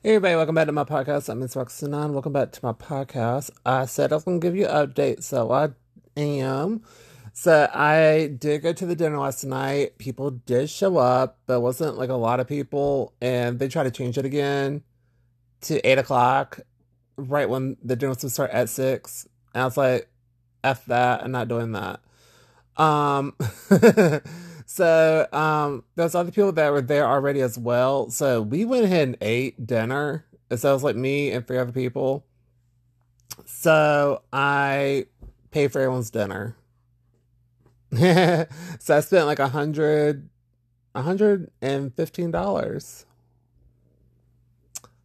Hey everybody, welcome back to my podcast. I'm Miss Roxanne. Welcome back to my podcast. I said I was gonna give you an update, so I am. So I did go to the dinner last night. People did show up, but it wasn't like a lot of people, and they tried to change it again to eight o'clock, right when the dinner was supposed to start at six. And I was like, F that, I'm not doing that. Um So um, there's other people that were there already as well. So we went ahead and ate dinner. It was like me and three other people. So I paid for everyone's dinner. so I spent like a hundred, a hundred and fifteen dollars.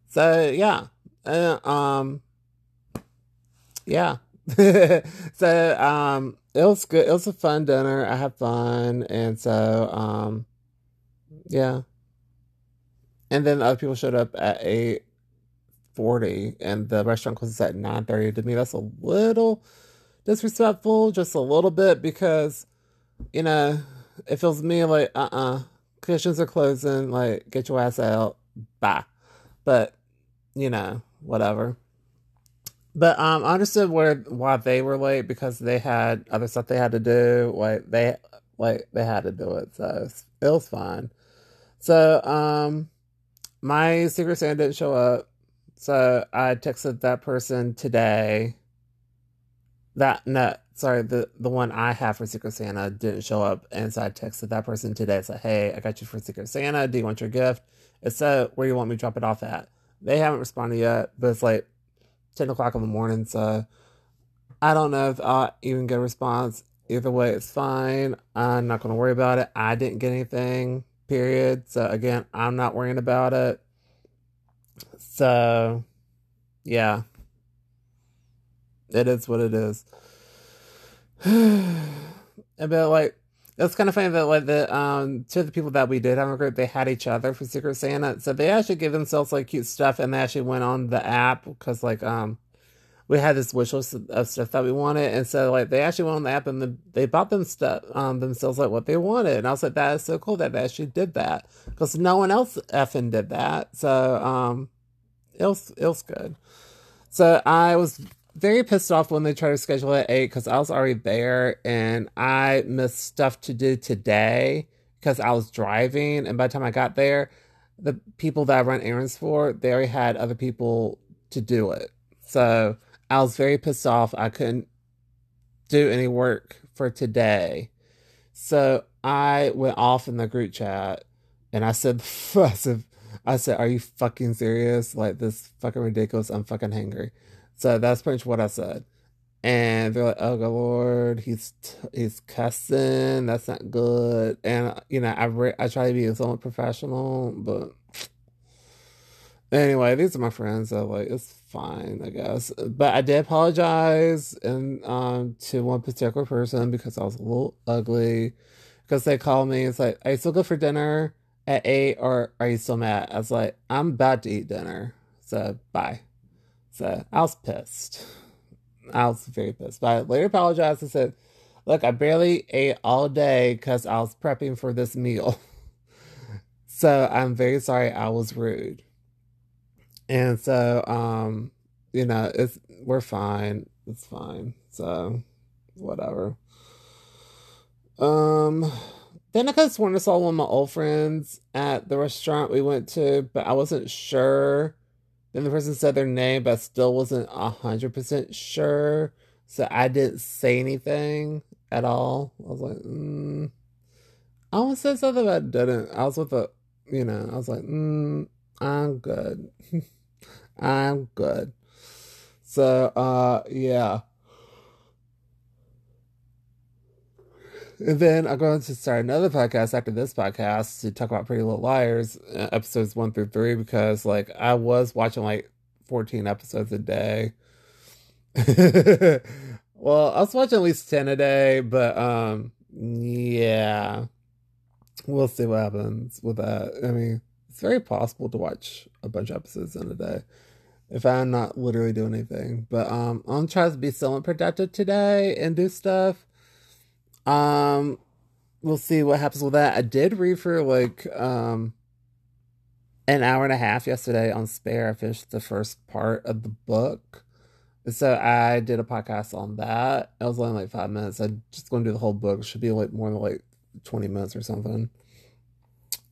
So yeah, uh, um, yeah. so um, it was good. It was a fun dinner. I had fun, and so um, yeah. And then other people showed up at eight forty, and the restaurant closes at nine thirty. To me, that's a little disrespectful, just a little bit, because you know it feels me like uh uh-uh. uh kitchens are closing. Like get your ass out, bye. But you know whatever. But um, I understood where why they were late because they had other stuff they had to do. Like they like they had to do it, so it was, it fine. So um, my Secret Santa didn't show up, so I texted that person today. That no, sorry, the the one I have for Secret Santa didn't show up, and so I texted that person today. Said, "Hey, I got you for Secret Santa. Do you want your gift? It's so where do you want me to drop it off at?" They haven't responded yet, but it's like 10 o'clock in the morning. So I don't know if I'll even get a response. Either way, it's fine. I'm not going to worry about it. I didn't get anything, period. So again, I'm not worrying about it. So yeah, it is what it is. but like, it's kind of funny that like the um two of the people that we did have a group they had each other for Secret Santa, so they actually gave themselves like cute stuff, and they actually went on the app because like um we had this wish list of stuff that we wanted, and so like they actually went on the app and the, they bought them stuff um themselves like what they wanted, and I was like that is so cool that they actually did that. Because no one else effing did that, so um it was it was good. So I was very pissed off when they tried to schedule at 8 because I was already there and I missed stuff to do today because I was driving. And by the time I got there, the people that I run errands for, they already had other people to do it. So I was very pissed off. I couldn't do any work for today. So I went off in the group chat and I said, I said, I said, are you fucking serious? Like this fucking ridiculous. I'm fucking hungry. So that's pretty much what I said. And they're like, "Oh God, Lord, he's he's cussing. That's not good." And you know, I re- I try to be somewhat professional, but anyway, these are my friends. So like, it's fine, I guess. But I did apologize and um to one particular person because I was a little ugly. Because they called me, it's like, "Are you still good for dinner at eight, or are you still mad?" I was like, "I'm about to eat dinner, so bye." So I was pissed. I was very pissed. But I later apologized and said, Look, I barely ate all day because I was prepping for this meal. so I'm very sorry I was rude. And so, um, you know, it's we're fine. It's fine. So whatever. Um then I could have sworn I saw one of my old friends at the restaurant we went to, but I wasn't sure then the person said their name, but I still wasn't 100% sure. So I didn't say anything at all. I was like, mm. I almost said something, but I didn't. I was with a, you know, I was like, mm, I'm good. I'm good. So, uh, yeah. And then I'm going to start another podcast after this podcast to talk about Pretty Little Liars, uh, episodes one through three, because like I was watching like 14 episodes a day. well, I was watching at least 10 a day, but um, yeah, we'll see what happens with that. I mean, it's very possible to watch a bunch of episodes in a day if I'm not literally doing anything. But um, I'm trying to be somewhat productive today and do stuff. Um, we'll see what happens with that. I did read for like um an hour and a half yesterday on Spare. I finished the first part of the book. So I did a podcast on that. It was only like five minutes. I'm just going to do the whole book. It should be like more than like 20 minutes or something.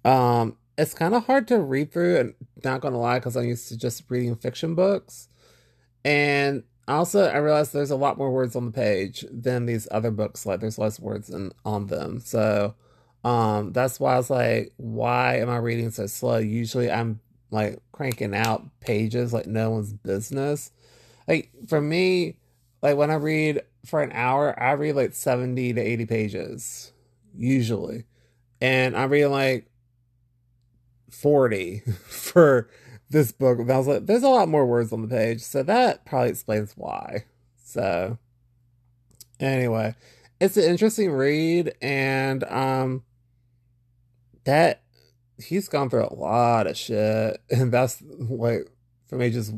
Um, it's kind of hard to read through and not gonna lie because i'm used to just reading fiction books and also i realized there's a lot more words on the page than these other books like there's less words in, on them. So um that's why i was like why am i reading so slow? Usually i'm like cranking out pages like no one's business. Like for me like when i read for an hour i read like 70 to 80 pages usually. And I read like 40 for this book. And I was like, there's a lot more words on the page. So that probably explains why. So anyway, it's an interesting read and um that he's gone through a lot of shit. And that's like from ages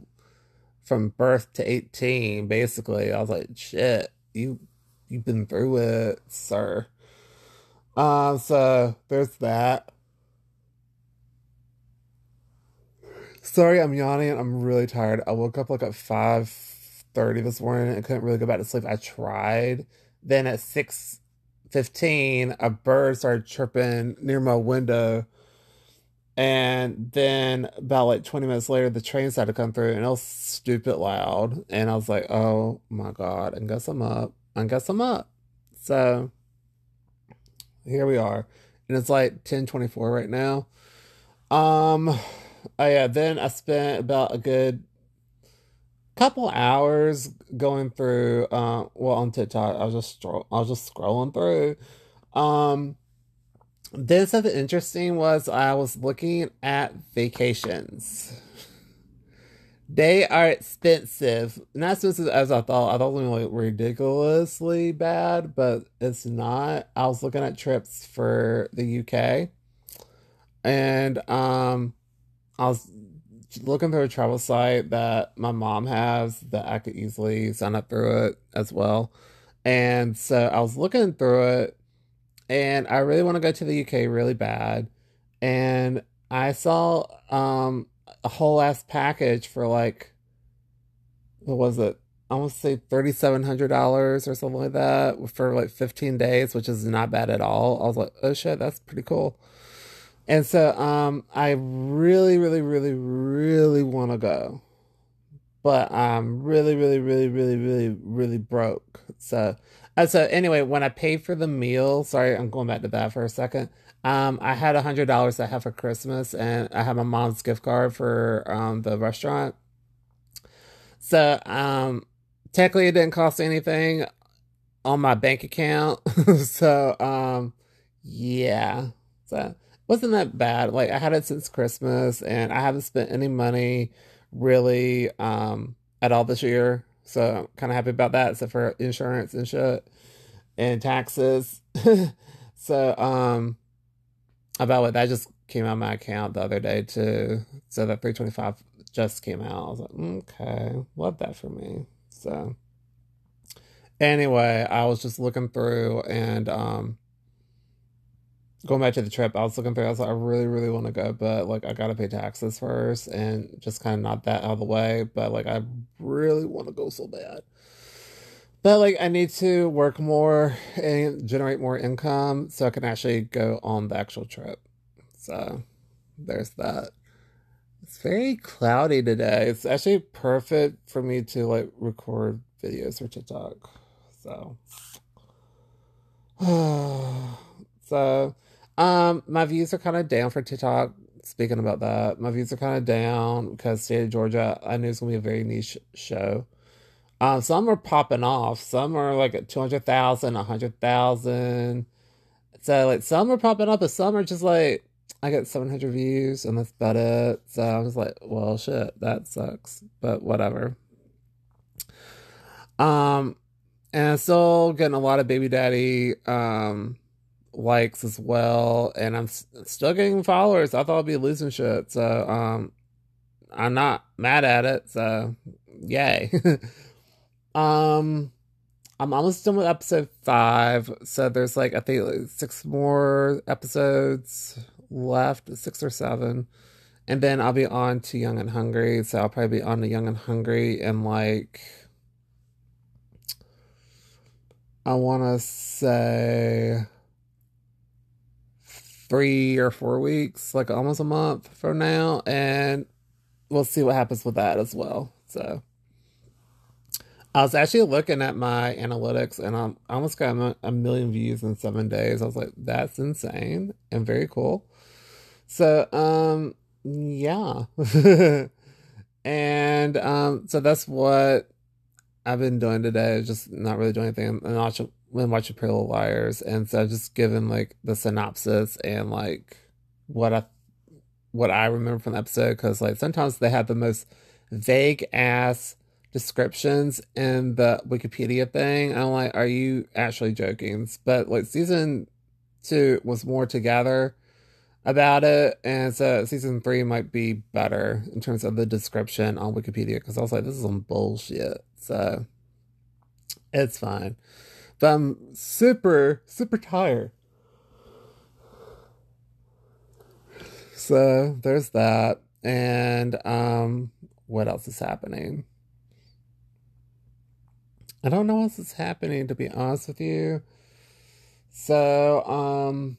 from birth to 18, basically. I was like, shit, you you've been through it, sir. Um, so there's that. Sorry, I'm yawning. I'm really tired. I woke up like at five thirty this morning and couldn't really go back to sleep. I tried. Then at six fifteen, a bird started chirping near my window. And then about like 20 minutes later, the train started to come through and it was stupid loud. And I was like, oh my God, I guess I'm up. I guess I'm up. So here we are. And it's like 1024 right now. Um oh yeah, then I spent about a good couple hours going through uh well on TikTok. I was just stro- I was just scrolling through. Um then something interesting was I was looking at vacations. They are expensive. Not expensive as I thought. I thought it was like ridiculously bad, but it's not. I was looking at trips for the UK. And um I was looking through a travel site that my mom has that I could easily sign up through it as well. And so I was looking through it and I really want to go to the UK really bad. And I saw um a whole ass package for like what was it? I want to say thirty seven hundred dollars or something like that for like fifteen days, which is not bad at all. I was like, oh shit, that's pretty cool. And so um I really, really, really, really want to go. But I'm really, really, really, really, really, really broke. So uh, so anyway, when I paid for the meal, sorry, I'm going back to that for a second. Um, I had a hundred dollars I have for Christmas, and I have my mom's gift card for um the restaurant. So um, technically, it didn't cost anything on my bank account. so um, yeah. So wasn't that bad. Like I had it since Christmas and I haven't spent any money really um at all this year. So kind of happy about that, except for insurance and shit and taxes. so um about what that just came out of my account the other day too. So that 325 just came out. I was like, okay, love that for me. So anyway, I was just looking through and um going back to the trip, I was looking through. I was like, I really, really want to go, but like, I gotta pay taxes first, and just kind of not that out of the way. But like, I really want to go so bad. But like, I need to work more and generate more income so I can actually go on the actual trip. So there's that. It's very cloudy today. It's actually perfect for me to like record videos for TikTok. So, so um, my views are kind of down for TikTok. Speaking about that, my views are kind of down because State of Georgia, I knew it's gonna be a very niche show. Um, some are popping off. Some are like at 200,000, 100,000. So, like, some are popping up, but some are just like, I get 700 views and that's about it. So I was like, well, shit, that sucks, but whatever. Um, and I'm still getting a lot of baby daddy, um, likes as well, and I'm still getting followers. I thought I'd be losing shit, so um, I'm not mad at it. So yay. um, I'm almost done with episode five, so there's like I think like six more episodes left, six or seven, And then I'll be on to Young and Hungry. So I'll probably be on to Young and Hungry in like, I want to say three or four weeks, like almost a month from now. And we'll see what happens with that as well. So I was actually looking at my analytics and I'm, almost got a million views in seven days. I was like, that's insane and very cool. So, um, yeah. and um, so that's what I've been doing today. Just not really doing anything. And watching, been watching Pretty Little Liars, and so I just giving like the synopsis and like what I what I remember from the episode because like sometimes they have the most vague ass descriptions in the Wikipedia thing. I'm like, are you actually joking? But like season two was more together about it, and so season three might be better in terms of the description on Wikipedia because I was like, this is some bullshit. So it's fine. But I'm super, super tired. So there's that. And um what else is happening? I don't know what else is happening to be honest with you. So um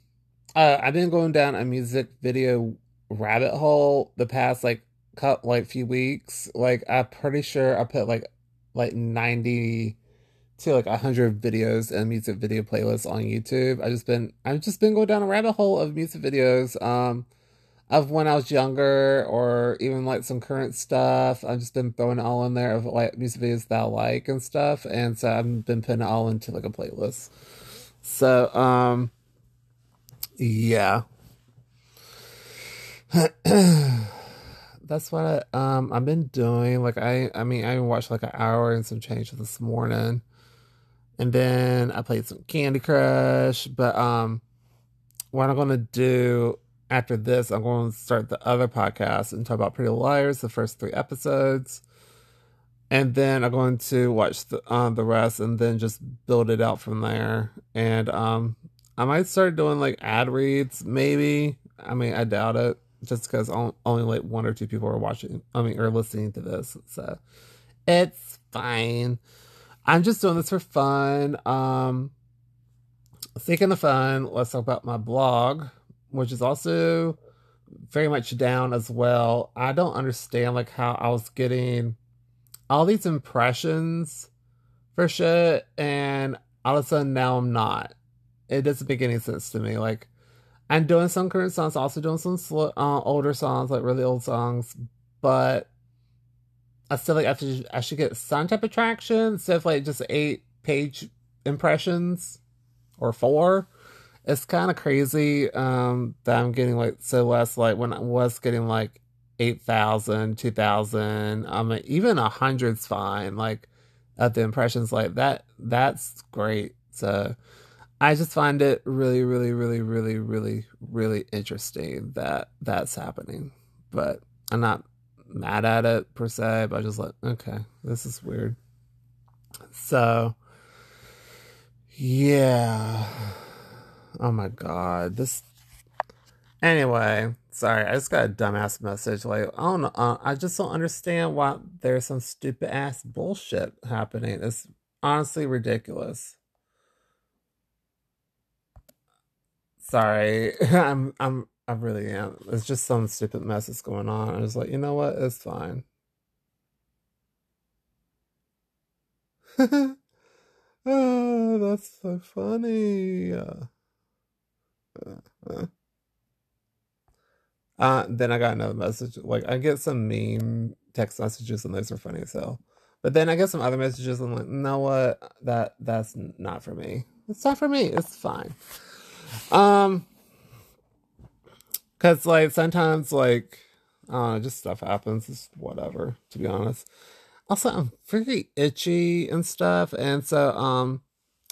uh, I've been going down a music video rabbit hole the past like cut like few weeks. Like I'm pretty sure I put like like 90 to like a 100 videos and music video playlists on YouTube. I just been I've just been going down a rabbit hole of music videos um of when I was younger or even like some current stuff. I've just been throwing all in there of like music videos that I like and stuff. And so I've been putting it all into like a playlist. So um yeah. That's what I, um I've been doing. Like I I mean I watched like an hour and some change this morning. And then I played some Candy Crush. But um what I'm gonna do after this, I'm going to start the other podcast and talk about Pretty Liars, the first three episodes. And then I'm going to watch the um, the rest and then just build it out from there. And um I might start doing like ad reads, maybe. I mean, I doubt it, just because only like one or two people are watching. I mean, or listening to this, so it's fine. I'm just doing this for fun. Um, speaking of fun, let's talk about my blog, which is also very much down as well. I don't understand like how I was getting all these impressions for shit, and all of a sudden now I'm not it doesn't make any sense to me. Like, I'm doing some current songs, also doing some uh, older songs, like really old songs, but I still like I should, I should get some type of traction instead of like just eight page impressions or four. It's kind of crazy um, that I'm getting like so less. Like when I was getting like 8,000, 2,000, um, even a hundred's fine. Like at the impressions, like that, that's great. So I just find it really, really, really, really, really, really interesting that that's happening. But I'm not mad at it per se, but I just like, okay, this is weird. So, yeah. Oh my god, this. Anyway, sorry, I just got a dumbass message. Like, I don't know, uh, I just don't understand why there's some stupid ass bullshit happening. It's honestly ridiculous. Sorry, I'm I'm I really am. It's just some stupid mess that's going on. I was like, you know what? It's fine. oh, that's so funny. Uh, uh, uh, then I got another message. Like I get some meme text messages, and those are funny as hell. But then I get some other messages. And I'm like, you know what? That that's not for me. It's not for me. It's fine. Um, cause like sometimes like, uh, just stuff happens. It's whatever, to be honest. Also, I'm very itchy and stuff, and so um,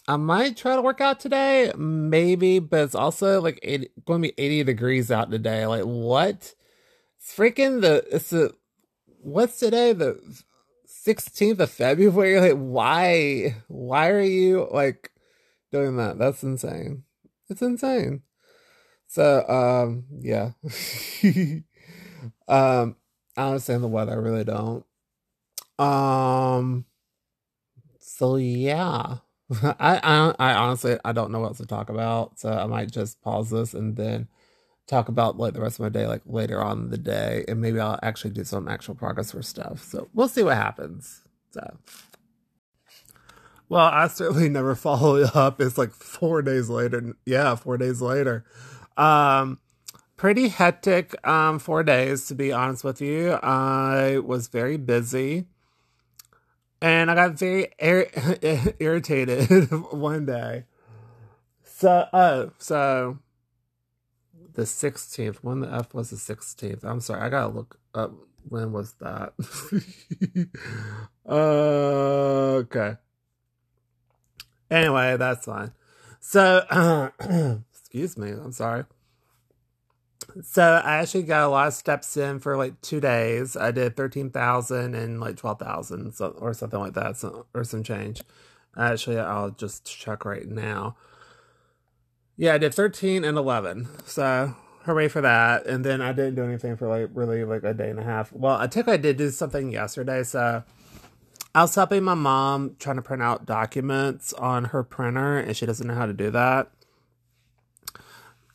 I might try to work out today, maybe, but it's also like 80, going to be 80 degrees out today. Like what? It's freaking the it's the what's today the 16th of February. Like why? Why are you like doing that? That's insane. It's insane. So, um, yeah. um, I understand the weather. I really don't. Um. So yeah, I, I I honestly I don't know what else to talk about, so I might just pause this and then talk about like the rest of my day like later on the day, and maybe I'll actually do some actual progress for stuff. So we'll see what happens. So. Well, I certainly never follow up. It's like four days later. Yeah, four days later. Um, pretty hectic um, four days, to be honest with you. I was very busy. And I got very ir- irritated one day. So, oh, so the 16th. When the F was the 16th. I'm sorry, I gotta look up when was that. uh, okay. Anyway, that's fine. So, excuse me, I'm sorry. So I actually got a lot of steps in for like two days. I did thirteen thousand and like twelve thousand, so or something like that, so, or some change. Actually, I'll just check right now. Yeah, I did thirteen and eleven. So hooray for that! And then I didn't do anything for like really like a day and a half. Well, I think I did do something yesterday. So I was helping my mom trying to print out documents on her printer, and she doesn't know how to do that.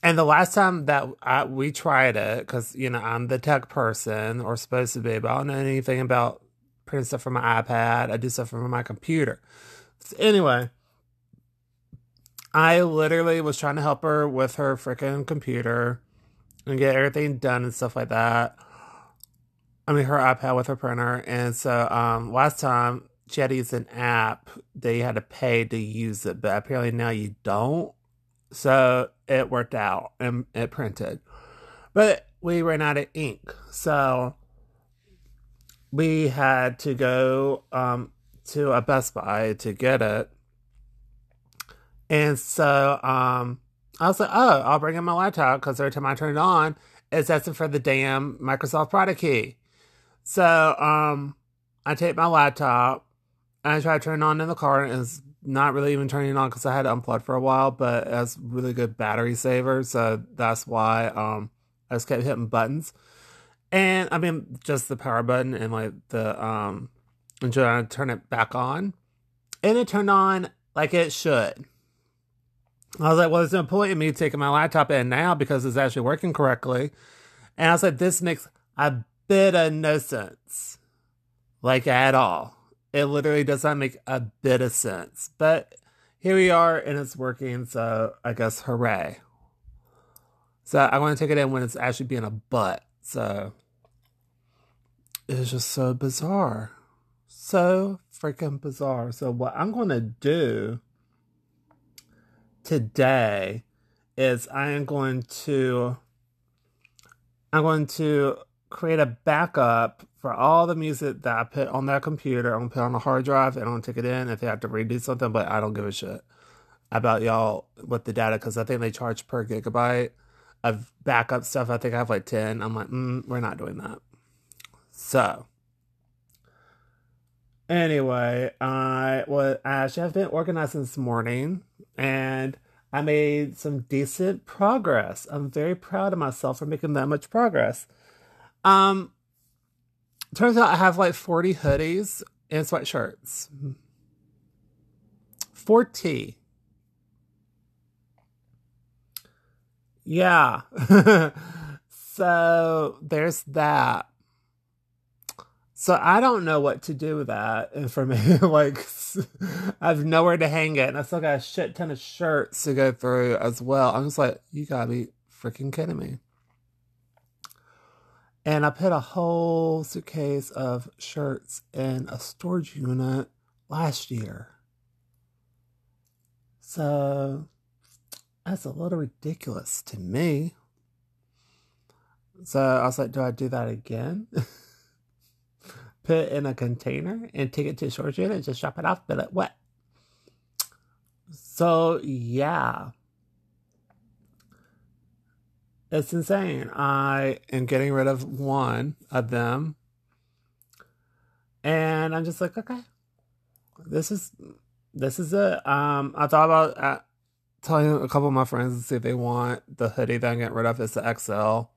And the last time that I, we tried it, because you know I'm the tech person or supposed to be, but I don't know anything about printing stuff from my iPad. I do stuff from my computer. So anyway, I literally was trying to help her with her freaking computer and get everything done and stuff like that. I mean, her iPad with her printer. And so um, last time she had to use an app that you had to pay to use it, but apparently now you don't. So it worked out and it printed. But we ran out of ink. So we had to go um, to a Best Buy to get it. And so um, I was like, oh, I'll bring in my laptop because every time I turn it on, it's asking for the damn Microsoft product key. So um, I take my laptop and I try to turn it on in the car, and it's not really even turning it on because I had unplugged for a while, but it has really good battery saver, so that's why um, I just kept hitting buttons. And I mean, just the power button and like the um, and trying to turn it back on, and it turned on like it should. I was like, well, there's no point in me taking my laptop in now because it's actually working correctly. And I was like, this makes a bit of no sense. Like at all. It literally does not make a bit of sense. But here we are and it's working, so I guess hooray. So I want to take it in when it's actually being a butt. So it's just so bizarre. So freaking bizarre. So what I'm going to do today is I am going to I'm going to create a backup for all the music that I put on that computer. I'm gonna put on a hard drive and I'm gonna take it in if they have to redo something, but I don't give a shit about y'all with the data because I think they charge per gigabyte of backup stuff. I think I have like 10. I'm like, mm, we're not doing that. So, anyway, I was actually I've been organizing this morning and I made some decent progress. I'm very proud of myself for making that much progress. Um, turns out I have like 40 hoodies and sweatshirts. 40. Yeah. so there's that. So I don't know what to do with that and information. like, I have nowhere to hang it, and I still got a shit ton of shirts to go through as well. I'm just like, you gotta be freaking kidding me. And I put a whole suitcase of shirts in a storage unit last year. So that's a little ridiculous to me. So I was like, do I do that again? put it in a container and take it to a storage unit and just drop it off, but like, what? So yeah. It's insane. I am getting rid of one of them. And I'm just like, okay, this is this is it. Um, I thought about uh, telling a couple of my friends to see if they want the hoodie that I'm getting rid of. It's the XL.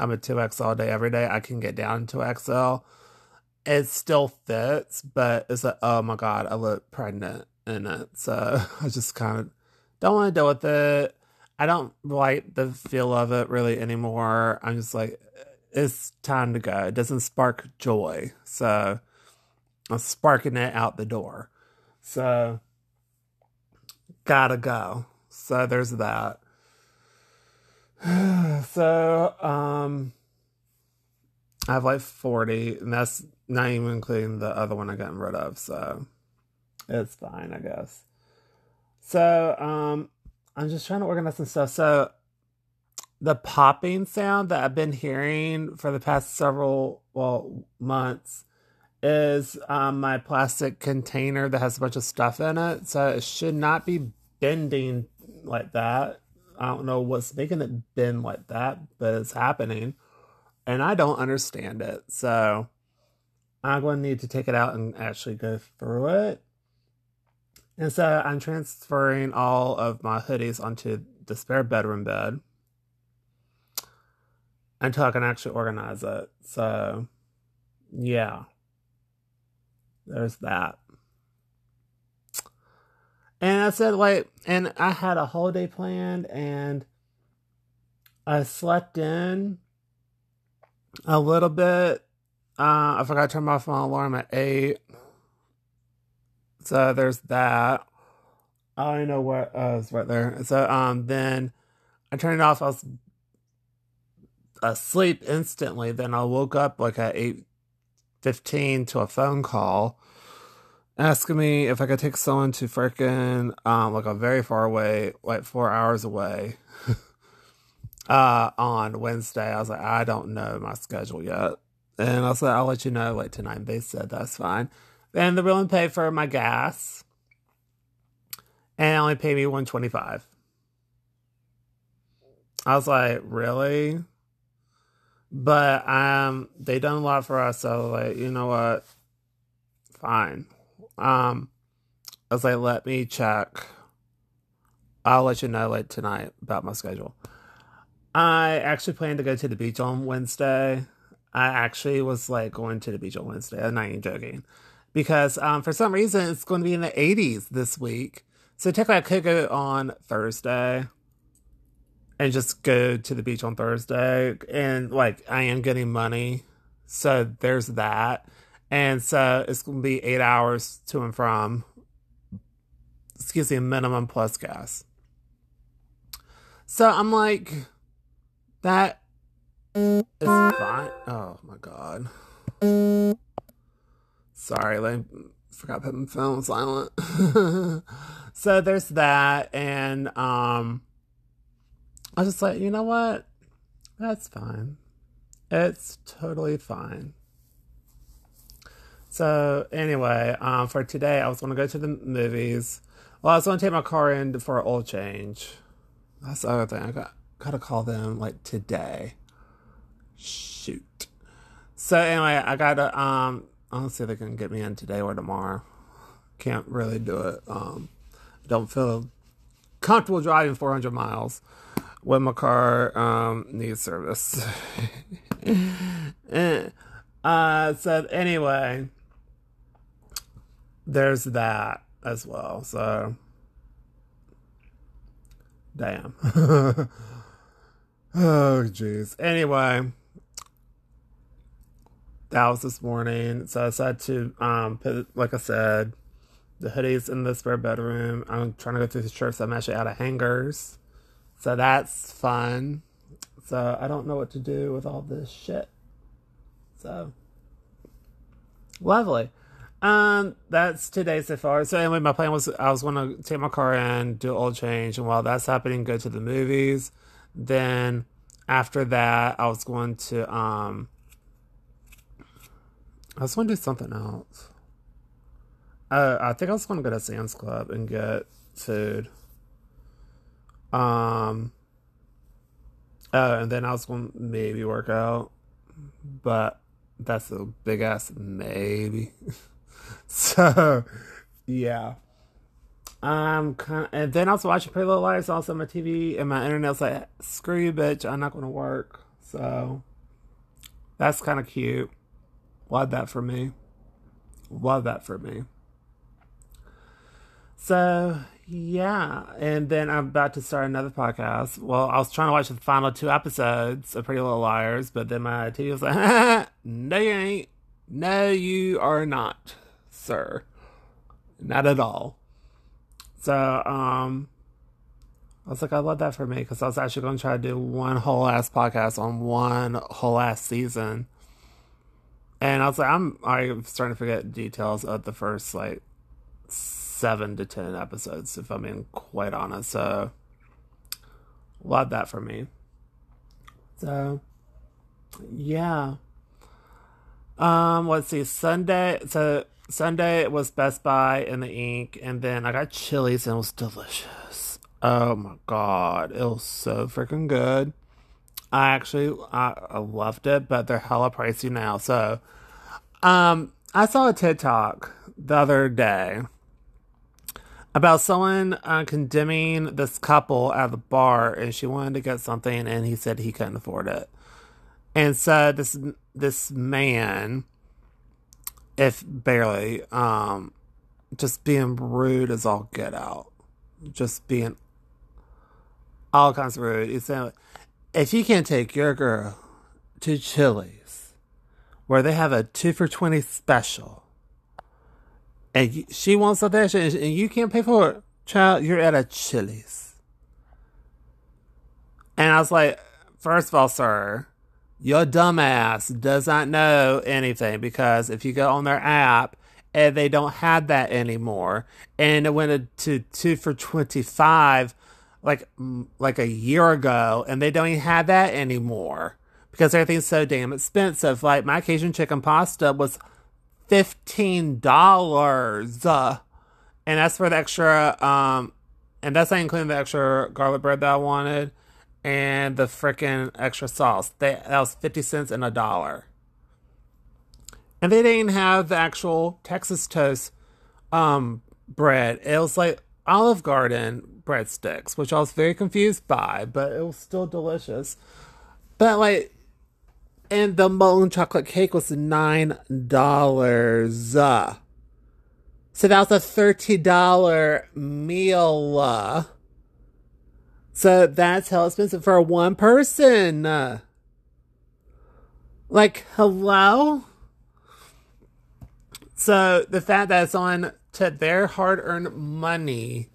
I'm a 2X all day, every day. I can get down to XL. It still fits, but it's like, oh my God, I look pregnant in it. So I just kind of don't want to deal with it. I don't like the feel of it really anymore. I'm just like, it's time to go. It doesn't spark joy. So I'm sparking it out the door. So gotta go. So there's that. so um I have like 40, and that's not even including the other one I got rid of, so it's fine, I guess. So um I'm just trying to organize some stuff. So the popping sound that I've been hearing for the past several well months is um, my plastic container that has a bunch of stuff in it. So it should not be bending like that. I don't know what's making it bend like that, but it's happening. And I don't understand it. So I'm going to need to take it out and actually go through it. And so I'm transferring all of my hoodies onto the spare bedroom bed until I can actually organize it. So, yeah, there's that. And I said, like, and I had a holiday planned and I slept in a little bit. Uh, I forgot to turn off my alarm at 8. So there's that. I don't know what uh, was right there. So um, then I turned it off. I was asleep instantly. Then I woke up like at eight fifteen to a phone call asking me if I could take someone to freaking um like a very far away, like four hours away. uh on Wednesday. I was like, I don't know my schedule yet. And I said, I'll let you know like tonight. They said that's fine. And they're willing to pay for my gas. And only pay me 125 I was like, really? But um they done a lot for us, so like, you know what? Fine. Um I was like, let me check. I'll let you know like tonight about my schedule. I actually plan to go to the beach on Wednesday. I actually was like going to the beach on Wednesday. I'm not even joking because um, for some reason it's going to be in the 80s this week. So technically, I could go on Thursday and just go to the beach on Thursday. And like, I am getting money. So there's that. And so it's going to be eight hours to and from, excuse me, minimum plus gas. So I'm like, that is fine. Oh my God. Sorry, I forgot to put my phone silent. so there's that, and um, I was just like, you know what? That's fine. It's totally fine. So anyway, um, for today, I was going to go to the movies. Well, I was going to take my car in for an oil change. That's the other thing. I got got to call them like today. Shoot. So anyway, I got to um If they can get me in today or tomorrow. Can't really do it. Um, don't feel comfortable driving 400 miles when my car um, needs service. uh, so anyway, there's that as well. So, damn. oh, jeez. Anyway that was this morning. So I decided to um, put, like I said, the hoodies in the spare bedroom. I'm trying to go through the shirts. I'm actually out of hangers. So that's fun. So I don't know what to do with all this shit. So lovely. Um, that's today so far. So anyway, my plan was I was going to take my car in, do oil change, and while that's happening, go to the movies. Then after that, I was going to um I just want to do something else. Uh, I think I just want to go to Sam's Club and get food. Um. Uh, and then I was going to maybe work out, but that's a big ass maybe. so, yeah. Um, kind of, and then I was watching Pretty Little Liars also on my TV, and my internet's like, "Screw you, bitch! I'm not going to work." So that's kind of cute. Love that for me. Love that for me. So yeah, and then I'm about to start another podcast. Well, I was trying to watch the final two episodes of Pretty Little Liars, but then my TV was like, "No, you ain't. No, you are not, sir. Not at all." So, um, I was like, I love that for me because I was actually going to try to do one whole ass podcast on one whole ass season. And I was like, I'm I'm starting to forget details of the first like seven to ten episodes, if I'm being quite honest. So, love that for me. So, yeah. Um, let's see. Sunday. So Sunday it was Best Buy and the Ink, and then I got Chili's and it was delicious. Oh my god, it was so freaking good. I actually I, I loved it, but they're hella pricey now. So, um, I saw a talk the other day about someone uh, condemning this couple at the bar, and she wanted to get something, and he said he couldn't afford it, and so this this man, if barely, um, just being rude is all get out, just being all kinds of rude. He said, if you can't take your girl to Chili's, where they have a two for twenty special and she wants something extra and you can't pay for it, child, you're at a Chili's. And I was like, first of all, sir, your dumbass does not know anything because if you go on their app and they don't have that anymore, and it went to two for twenty five, like like a year ago, and they don't even have that anymore because everything's so damn expensive. Like my Cajun chicken pasta was fifteen dollars, uh, and that's for the extra. Um, and that's not including the extra garlic bread that I wanted, and the freaking extra sauce. They, that was fifty cents and a dollar. And they didn't have the actual Texas toast um, bread. It was like Olive Garden breadsticks, which I was very confused by, but it was still delicious. But like and the molten chocolate cake was nine dollars. So that was a thirty dollar meal. So that's how expensive for one person. Like, hello? So the fact that it's on to their hard earned money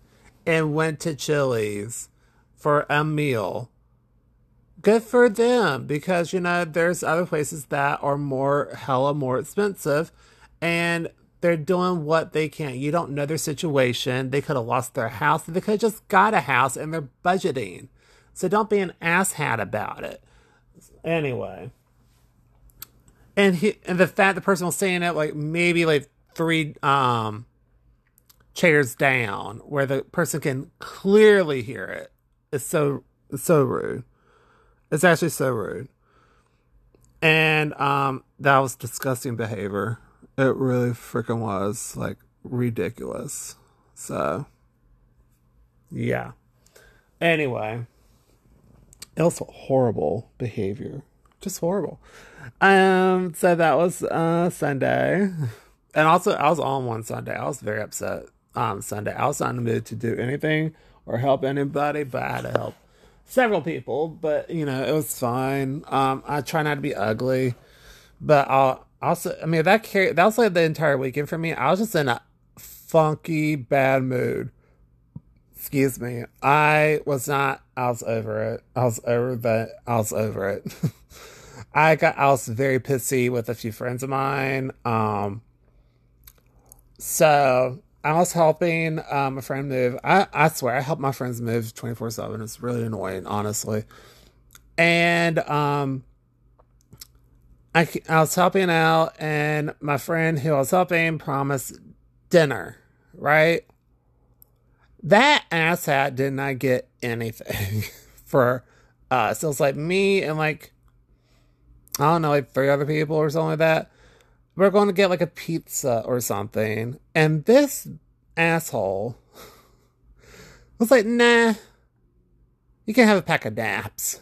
and went to Chili's for a meal. Good for them because you know there's other places that are more hella more expensive and they're doing what they can. You don't know their situation. They could have lost their house. They could have just got a house and they're budgeting. So don't be an asshat about it. Anyway. And he and the fact the person was saying it like maybe like three um chairs down where the person can clearly hear it is so so rude it's actually so rude. And um that was disgusting behavior. It really freaking was like ridiculous. So yeah. Anyway, it was horrible behavior. Just horrible. Um so that was uh Sunday. And also I was on one Sunday. I was very upset um Sunday. I was not in the mood to do anything or help anybody, but I had to help several people, but you know, it was fine. Um, I try not to be ugly, but I'll also, I mean, that carried, that was like the entire weekend for me. I was just in a funky, bad mood. Excuse me. I was not, I was over it. I was over that. I was over it. I got, I was very pissy with a few friends of mine. Um, so I was helping um, a friend move. I, I swear, I help my friends move 24 7. It's really annoying, honestly. And um, I, I was helping out, and my friend who I was helping promised dinner, right? That asshat did not get anything for us. It was like me and like, I don't know, like three other people or something like that we're going to get like a pizza or something. And this asshole was like, nah, you can have a pack of nabs.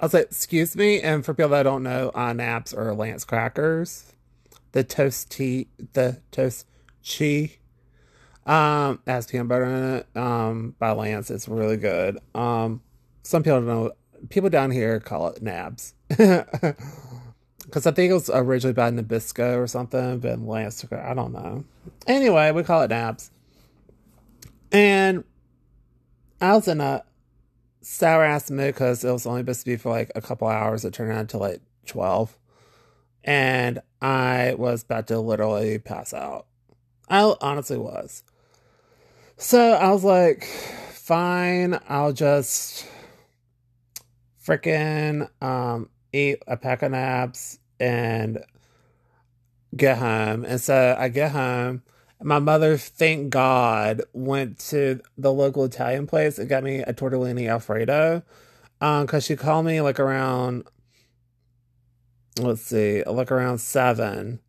I was like, excuse me. And for people that don't know, uh, nabs or Lance crackers, the ToastChee, the toast chi, um, has peanut butter in it. Um, by Lance, it's really good. Um, some people don't know. People down here call it nabs. Because I think it was originally by Nabisco or something, but Lance took it. I don't know. Anyway, we call it nabs. And I was in a sour ass mood because it was only supposed to be for like a couple hours. It turned out to like 12. And I was about to literally pass out. I honestly was. So I was like, fine, I'll just freaking um, eat a pack of nabs and get home. And so I get home. My mother, thank God, went to the local Italian place and got me a tortellini alfredo. Um, cause she called me like around, let's see, like around seven.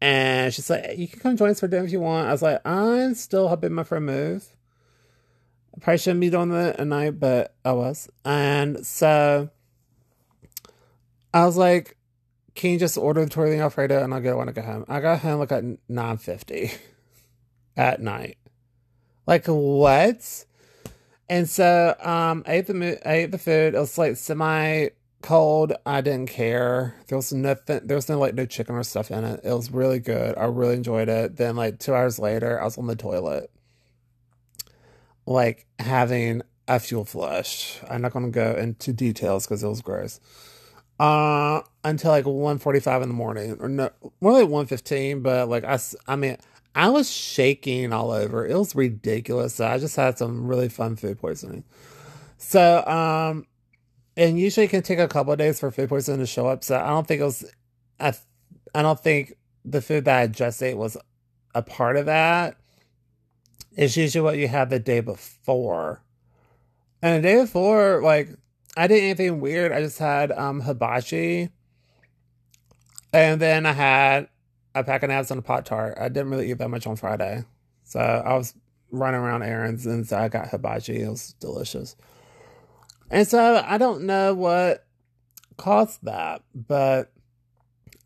And she's like, you can come join us for dinner if you want. I was like, I'm still helping my friend move. Probably shouldn't be doing that at night, but I was. And so I was like, can you just order the tortellini alfredo and I'll get when I get home? I got home like at 9.50 at night. Like, what? And so um, I ate the I ate the food. It was like semi cold. I didn't care. There was nothing. There was no like no chicken or stuff in it. It was really good. I really enjoyed it. Then like two hours later, I was on the toilet, like having a fuel flush. I'm not going to go into details because it was gross. Uh, until like 1.45 in the morning, or no, more like 1.15. But like I, I mean, I was shaking all over. It was ridiculous. So I just had some really fun food poisoning. So um, and usually it can take a couple days for food poisoning to show up. So I don't think it was, I, I don't think the food that I just ate was a part of that. It's usually what you had the day before. And the day before, like, I didn't anything weird. I just had um hibachi. And then I had a pack of nabs and a Pop-Tart. I didn't really eat that much on Friday. So I was running around errands and so I got hibachi. It was delicious. And so I don't know what caused that, but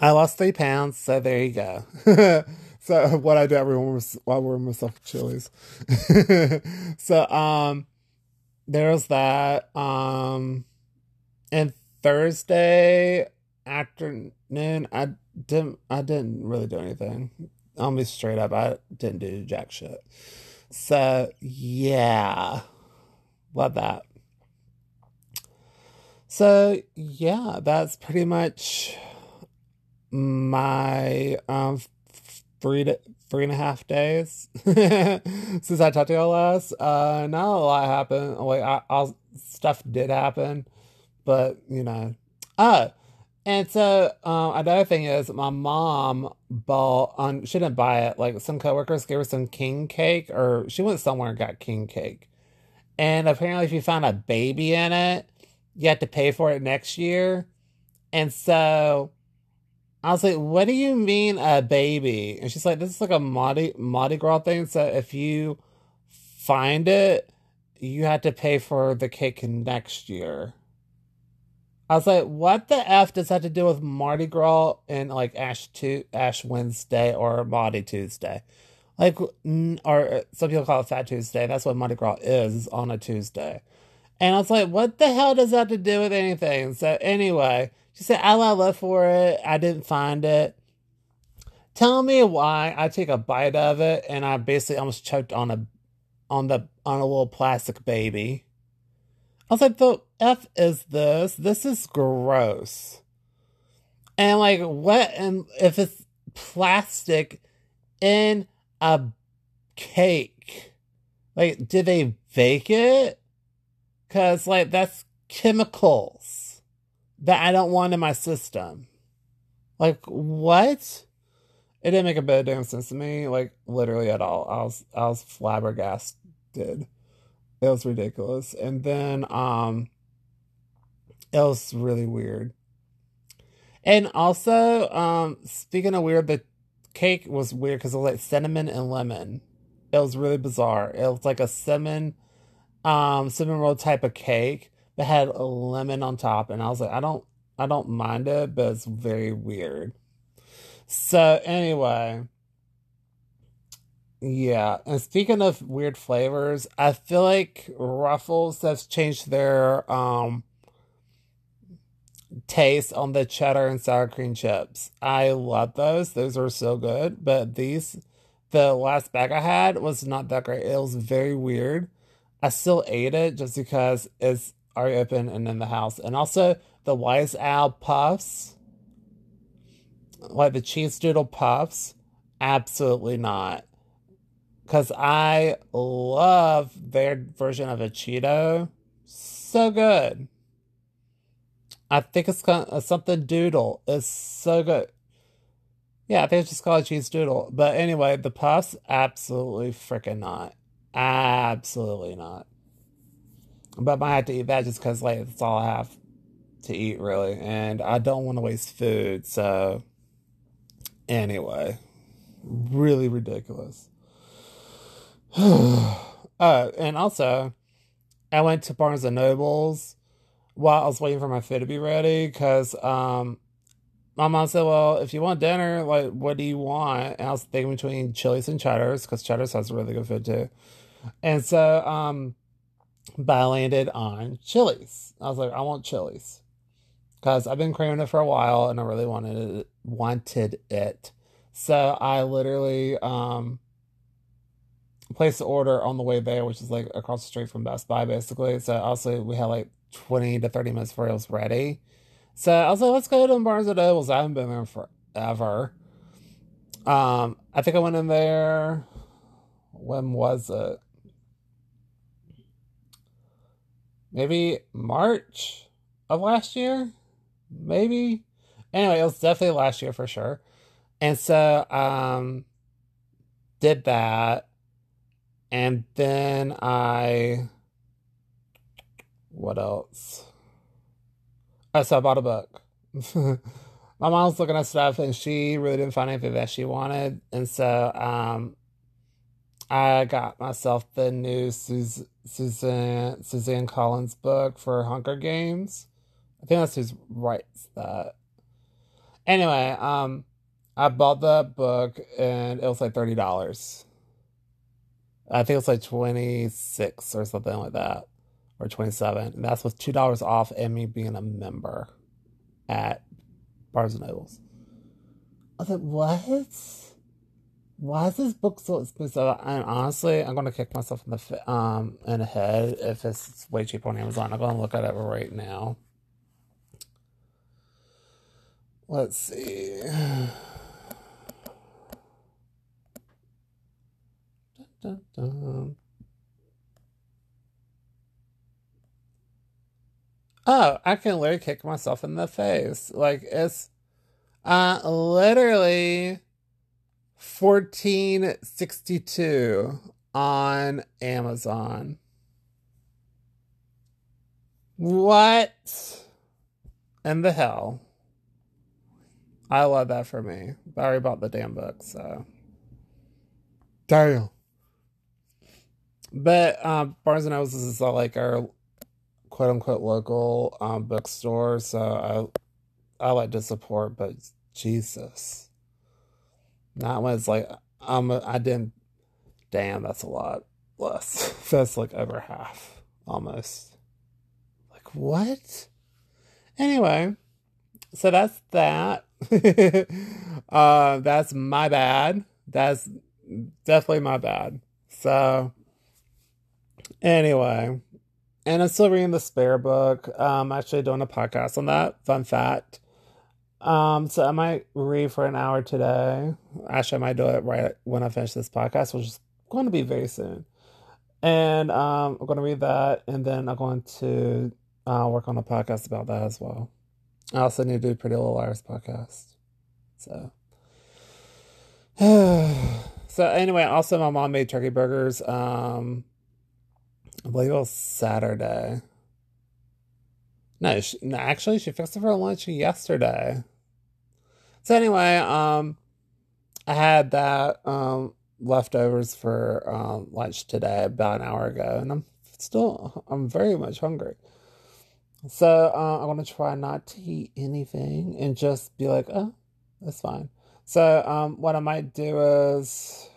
I lost three pounds. So there you go. so what I do everyone was while we're myself chilies. so um there was that. Um and Thursday afternoon I didn't I didn't really do anything. I'll be straight up, I didn't do jack shit. So yeah. Love that. So yeah, that's pretty much my um three to three and a half days since I talked to y'all last. Uh, not a lot happened. Like I, I stuff did happen, but you know, uh, and so um, another thing is my mom bought on. She didn't buy it. Like some coworkers gave her some king cake, or she went somewhere and got king cake, and apparently if you found a baby in it you had to pay for it next year. And so I was like, what do you mean a baby? And she's like, this is like a Mardi, Mardi Gras thing. So if you find it, you have to pay for the cake next year. I was like, what the F does that have to do with Mardi Gras and like Ash to Ash Wednesday or Mardi Tuesday? Like, or uh, some people call it Fat Tuesday. That's what Mardi Gras is on a Tuesday. And I was like, what the hell does that have to do with anything? So anyway, she said, I love for it. I didn't find it. Tell me why I take a bite of it and I basically almost choked on a on the on a little plastic baby. I was like, the F is this? This is gross. And like what and if it's plastic in a cake? Like, did they bake it? Cause like that's chemicals that I don't want in my system. Like what? It didn't make a bit of damn sense to me, like literally at all. I was I was flabbergasted. It was ridiculous. And then um it was really weird. And also, um, speaking of weird, the cake was weird because it was like cinnamon and lemon. It was really bizarre. It was like a cinnamon um cinnamon roll type of cake, that had a lemon on top, and I was like, I don't, I don't mind it, but it's very weird. So anyway, yeah. And speaking of weird flavors, I feel like Ruffles has changed their um taste on the cheddar and sour cream chips. I love those. Those are so good. But these, the last bag I had was not that great. It was very weird. I still ate it just because it's already open and in the house. And also the Wise Owl puffs, like the cheese doodle puffs, absolutely not. Because I love their version of a Cheeto. So good. I think it's uh, something doodle. It's so good. Yeah, I think it's just called cheese doodle. But anyway, the puffs, absolutely freaking not. Absolutely not. But I have to eat that just because like that's all I have to eat really, and I don't want to waste food. So anyway, really ridiculous. oh, and also, I went to Barnes and Nobles while I was waiting for my food to be ready because um, my mom said, "Well, if you want dinner, like, what do you want?" And I was thinking between Chili's and Cheddar's because Cheddar's has really good food too. And so, um, but I landed on Chili's. I was like, I want Chili's because I've been craving it for a while and I really wanted it. Wanted it. So I literally um placed the order on the way there, which is like across the street from Best Buy, basically. So also we had like 20 to 30 minutes before it was ready. So I was like, let's go to Barnes and Nobles. I haven't been there forever. Um, I think I went in there. When was it? Maybe March of last year? Maybe. Anyway, it was definitely last year for sure. And so um did that. And then I what else? Oh, so I bought a book. My mom was looking at stuff and she really didn't find anything that she wanted. And so um, I got myself the new Sus- Suzanne, Suzanne Collins book for Hunger Games. I think that's who writes that. Anyway, um, I bought that book and it was like $30. I think it was like 26 or something like that or 27 and that's with $2 off and me being a member at Barnes and Nobles. I was like, what? Why is this book so expensive? And honestly, I'm gonna kick myself in the um in the head if it's way cheaper on Amazon. I'm gonna look at it right now. Let's see. dun, dun, dun. Oh, I can literally kick myself in the face. Like it's uh literally 1462 on Amazon. What in the hell? I love that for me. I already bought the damn book, so damn. But um, Barnes and Nobles is like our quote unquote local um, bookstore, so I I like to support, but Jesus, that was like um I didn't. Damn, that's a lot less. that's like over half almost. Like what? Anyway, so that's that. uh, that's my bad. That's definitely my bad. So, anyway, and I'm still reading the spare book. Um, actually doing a podcast on that. Fun fact. Um, so I might read for an hour today. Actually, I might do it right when I finish this podcast, which is going to be very soon. And um, I'm going to read that, and then I'm going to uh, work on a podcast about that as well. I also need to do Pretty Little Liars podcast. So, so anyway, also my mom made turkey burgers. Um, I believe it was Saturday. No, she, no, actually, she fixed it for lunch yesterday. So anyway, um, I had that um leftovers for um lunch today about an hour ago, and I'm still I'm very much hungry. So uh, I'm gonna try not to eat anything and just be like, oh, that's fine. So um, what I might do is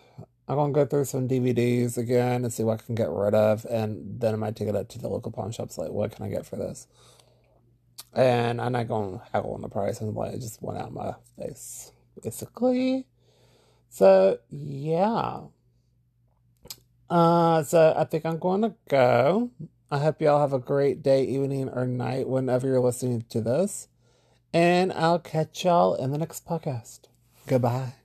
I'm gonna go through some DVDs again and see what I can get rid of, and then I might take it up to the local pawn shops. Like, what can I get for this? And I'm not gonna haggle on the price, and like it just went out of my face, basically. So yeah. Uh, so I think I'm going to go. I hope y'all have a great day, evening, or night whenever you're listening to this. And I'll catch y'all in the next podcast. Goodbye.